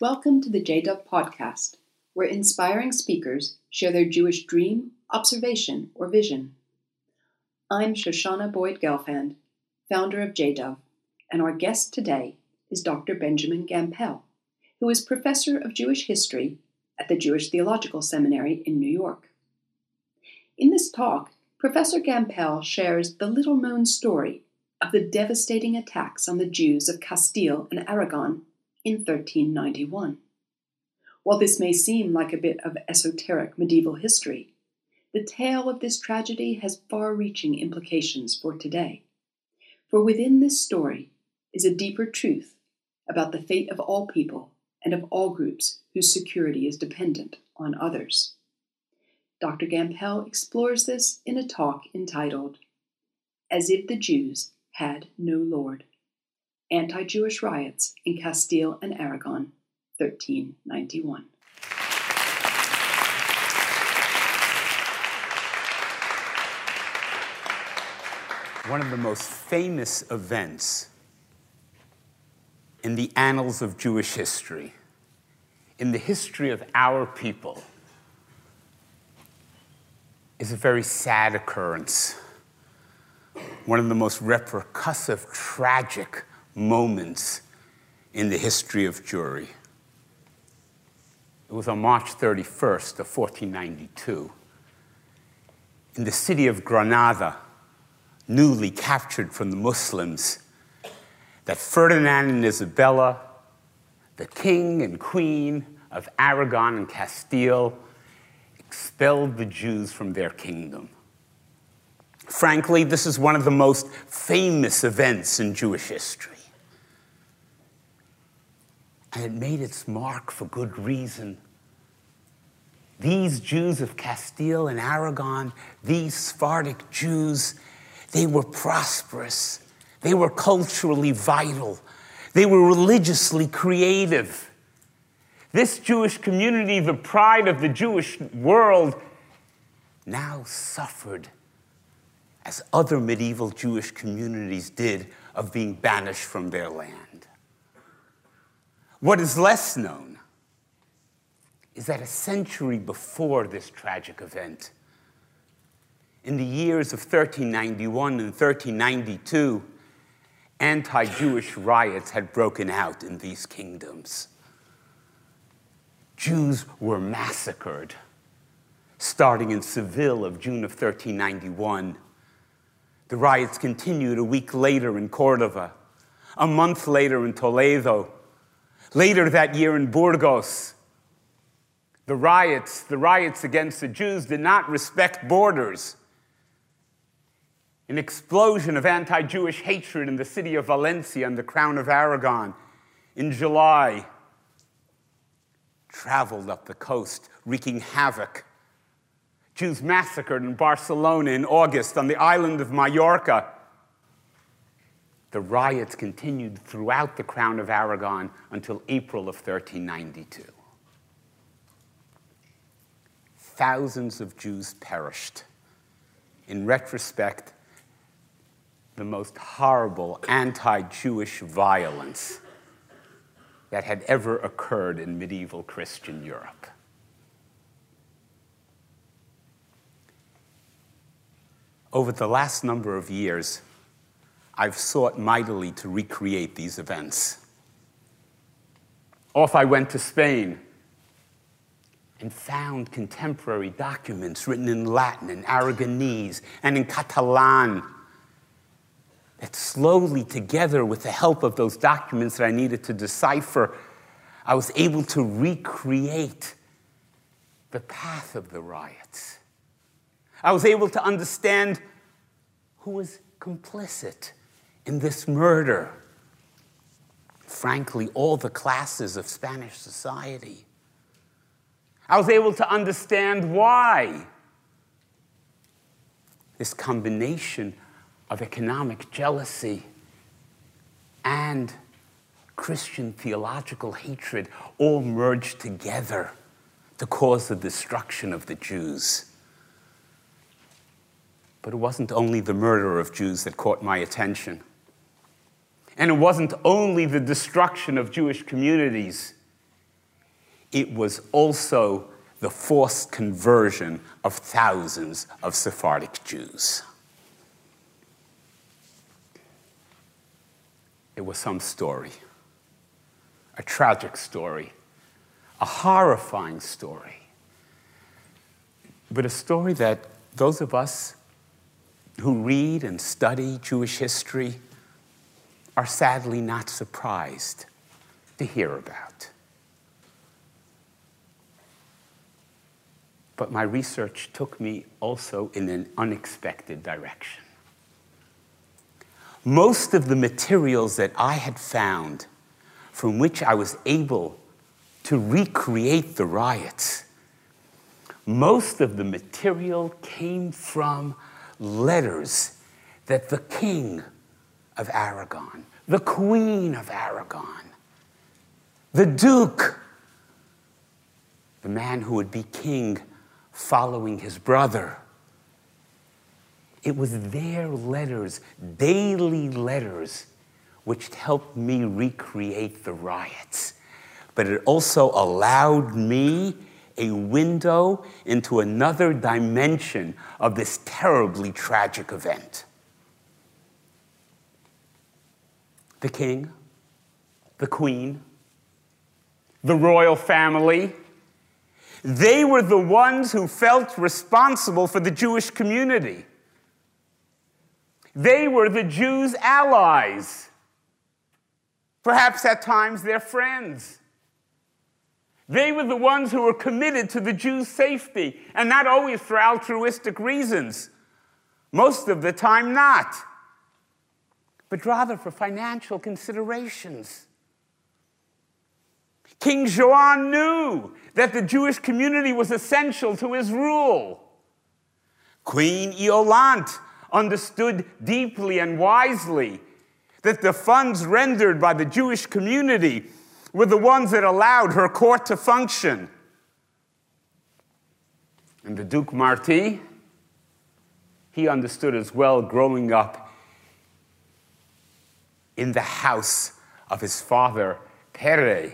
Welcome to the JDOV podcast, where inspiring speakers share their Jewish dream, observation, or vision. I'm Shoshana Boyd Gelfand, founder of JDOV, and our guest today is Dr. Benjamin Gampel, who is professor of Jewish history at the Jewish Theological Seminary in New York. In this talk, Professor Gampel shares the little known story of the devastating attacks on the Jews of Castile and Aragon in 1391. While this may seem like a bit of esoteric medieval history, the tale of this tragedy has far reaching implications for today. For within this story is a deeper truth about the fate of all people and of all groups whose security is dependent on others. Dr. Gampel explores this in a talk entitled As If the Jews Had No Lord Anti Jewish Riots in Castile and Aragon, 1391. One of the most famous events in the annals of Jewish history, in the history of our people, is a very sad occurrence. One of the most repercussive, tragic moments in the history of Jewry. It was on March 31st of 1492 in the city of Granada, newly captured from the Muslims, that Ferdinand and Isabella, the king and queen of Aragon and Castile, expelled the Jews from their kingdom. Frankly, this is one of the most famous events in Jewish history. And it made its mark for good reason. These Jews of Castile and Aragon, these Sephardic Jews, they were prosperous. They were culturally vital. They were religiously creative. This Jewish community, the pride of the Jewish world, now suffered, as other medieval Jewish communities did, of being banished from their land. What is less known is that a century before this tragic event, in the years of 1391 and 1392, anti Jewish riots had broken out in these kingdoms. Jews were massacred, starting in Seville of June of 1391. The riots continued a week later in Cordova, a month later in Toledo, later that year in Burgos. The riots, the riots against the Jews did not respect borders. An explosion of anti Jewish hatred in the city of Valencia and the Crown of Aragon in July traveled up the coast, wreaking havoc. Jews massacred in Barcelona in August on the island of Mallorca. The riots continued throughout the Crown of Aragon until April of 1392. Thousands of Jews perished. In retrospect, the most horrible anti Jewish violence that had ever occurred in medieval Christian Europe. Over the last number of years, I've sought mightily to recreate these events. Off I went to Spain and found contemporary documents written in Latin and Aragonese and in Catalan that slowly, together with the help of those documents that I needed to decipher, I was able to recreate the path of the riots. I was able to understand who was complicit in this murder. Frankly, all the classes of Spanish society. I was able to understand why this combination of economic jealousy and Christian theological hatred all merged together to cause the destruction of the Jews. But it wasn't only the murder of Jews that caught my attention. And it wasn't only the destruction of Jewish communities. it was also the forced conversion of thousands of Sephardic Jews. It was some story, a tragic story, a horrifying story, but a story that those of us who read and study Jewish history are sadly not surprised to hear about. But my research took me also in an unexpected direction. Most of the materials that I had found from which I was able to recreate the riots, most of the material came from letters that the king of Aragon, the queen of Aragon, the duke, the man who would be king following his brother, it was their letters, daily letters, which helped me recreate the riots. But it also allowed me a window into another dimension of this terribly tragic event. The king, the queen, the royal family, they were the ones who felt responsible for the Jewish community. They were the Jews' allies, perhaps at times their friends. They were the ones who were committed to the Jews' safety, and not always for altruistic reasons, most of the time not, but rather for financial considerations. King Joan knew that the Jewish community was essential to his rule. Queen Iolante understood deeply and wisely that the funds rendered by the Jewish community were the ones that allowed her court to function. And the Duke Marti, he understood as well growing up in the house of his father, Pere,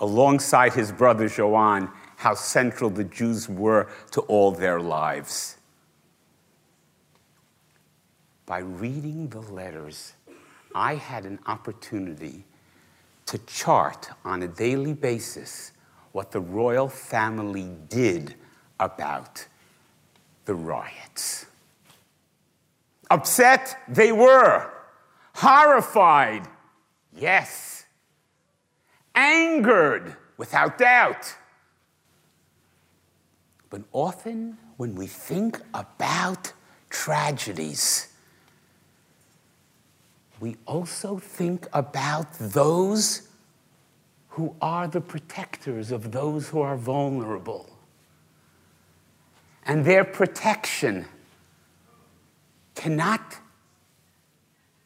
alongside his brother Joan, how central the Jews were to all their lives by reading the letters, I had an opportunity to chart on a daily basis what the royal family did about the riots. Upset, they were. Horrified, yes. Angered, without doubt. But often, when we think about tragedies, we also think about those who are the protectors of those who are vulnerable. And their protection cannot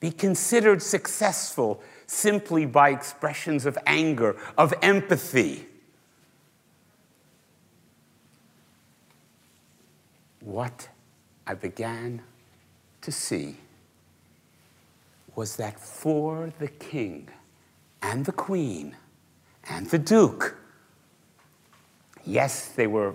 be considered successful simply by expressions of anger, of empathy. What I began to see was that for the king and the queen and the duke, yes, they were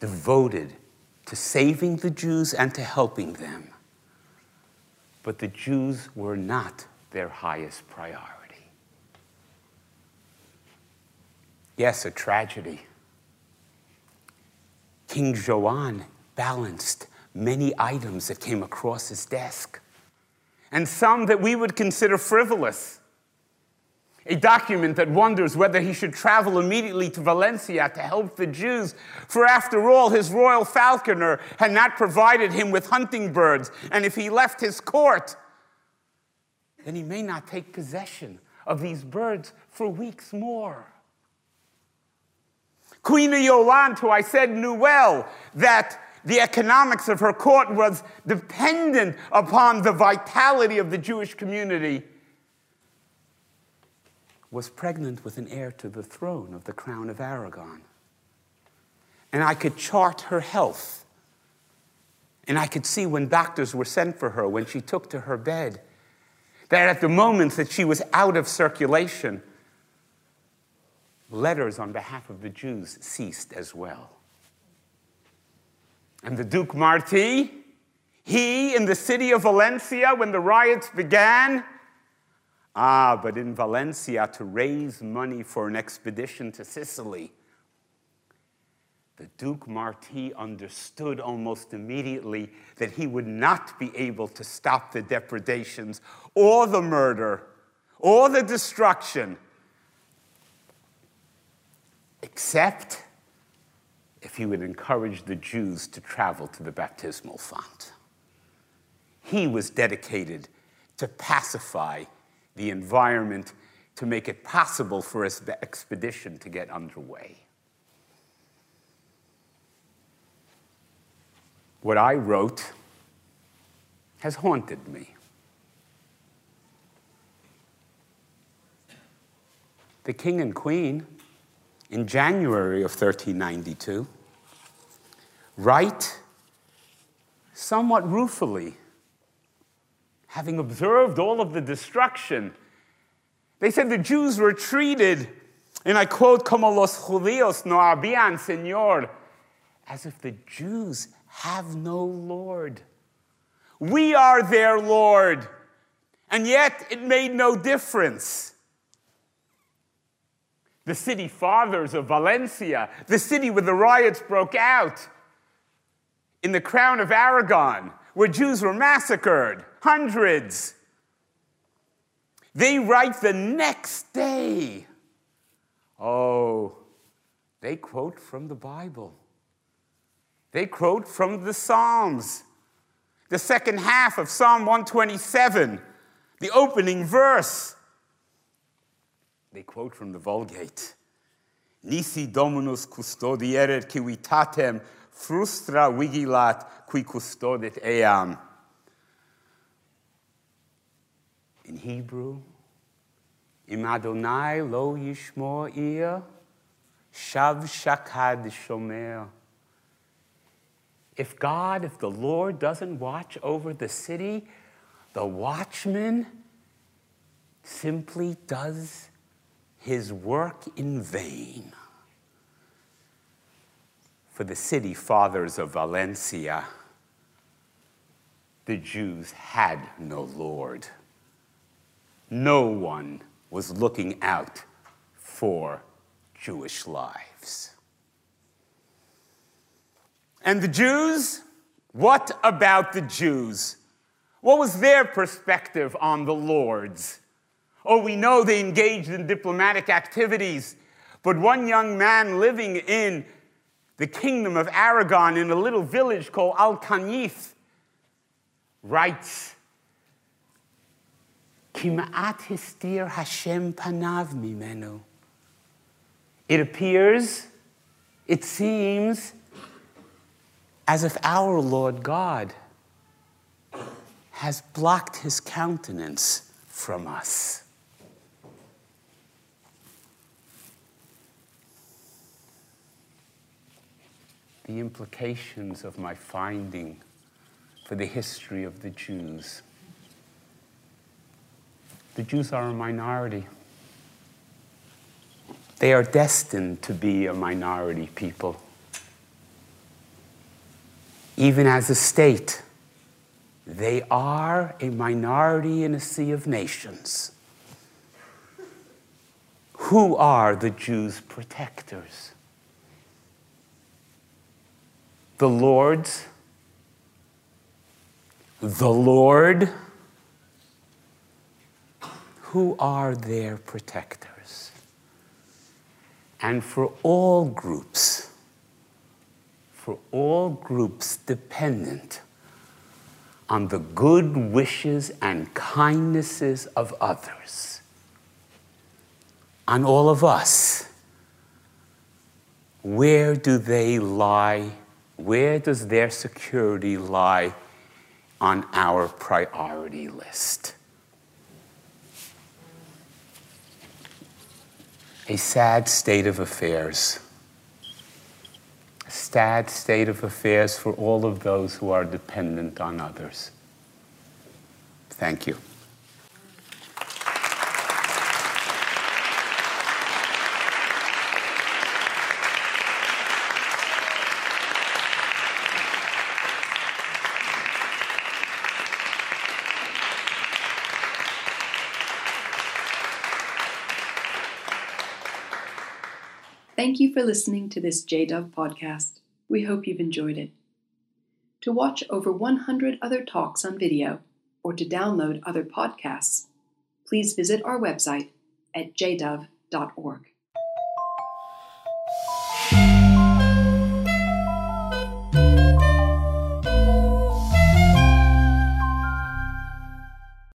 devoted to saving the Jews and to helping them, but the Jews were not their highest priority. Yes, a tragedy. King Joan balanced many items that came across his desk and some that we would consider frivolous. A document that wonders whether he should travel immediately to Valencia to help the Jews, for after all, his royal falconer had not provided him with hunting birds, and if he left his court, then he may not take possession of these birds for weeks more. Queen Iolante, who I said knew well that the economics of her court was dependent upon the vitality of the Jewish community, was pregnant with an heir to the throne of the crown of Aragon. And I could chart her health. And I could see when doctors were sent for her, when she took to her bed, that at the moments that she was out of circulation, letters on behalf of the Jews ceased as well. And the Duke Marti, he in the city of Valencia when the riots began, ah, but in Valencia to raise money for an expedition to Sicily. The Duke Marti understood almost immediately that he would not be able to stop the depredations or the murder or the destruction except if he would encourage the Jews to travel to the baptismal font. He was dedicated to pacify the environment to make it possible for his expedition to get underway. What I wrote has haunted me. The king and queen in January of 1392 write somewhat ruefully, having observed all of the destruction, they said the Jews were treated, and I quote, como los judíos no habían Señor, as if the Jews have no Lord. We are their Lord, and yet it made no difference. The city fathers of Valencia, the city where the riots broke out, in the crown of Aragon, where Jews were massacred, hundreds. They write the next day. Oh, they quote from the Bible. They quote from the Psalms. The second half of Psalm 127, the opening verse. They quote from the Vulgate Nisi dominus custodieret civitatem frustra vigilat qui custodit eam. In Hebrew, Im Adonai lo yishmo ir, shav shakad shomer. If God, if the Lord doesn't watch over the city, the watchman simply does his work in vain. For the city fathers of Valencia, the Jews had no Lord. No one was looking out for Jewish lives. And the Jews? What about the Jews? What was their perspective on the Lord's? Oh, we know they engaged in diplomatic activities, but one young man living in the kingdom of Aragon in a little village called Alcañiz writes, Kim'at histir Hashem panav mimenu. It appears, it seems, as if our Lord God has blocked his countenance from us. the implications of my finding for the history of the Jews. The Jews are a minority. They are destined to be a minority people. Even as a state, they are a minority in a sea of nations. Who are the Jews' protectors? the Lord's, the Lord, who are their protectors. And for all groups, for all groups dependent on the good wishes and kindnesses of others, on all of us, where do they lie where does their security lie on our priority list? A sad state of affairs. A sad state of affairs for all of those who are dependent on others. Thank you. Thank you for listening to this JDOV podcast. We hope you've enjoyed it. To watch over 100 other talks on video or to download other podcasts, please visit our website at jdov.org.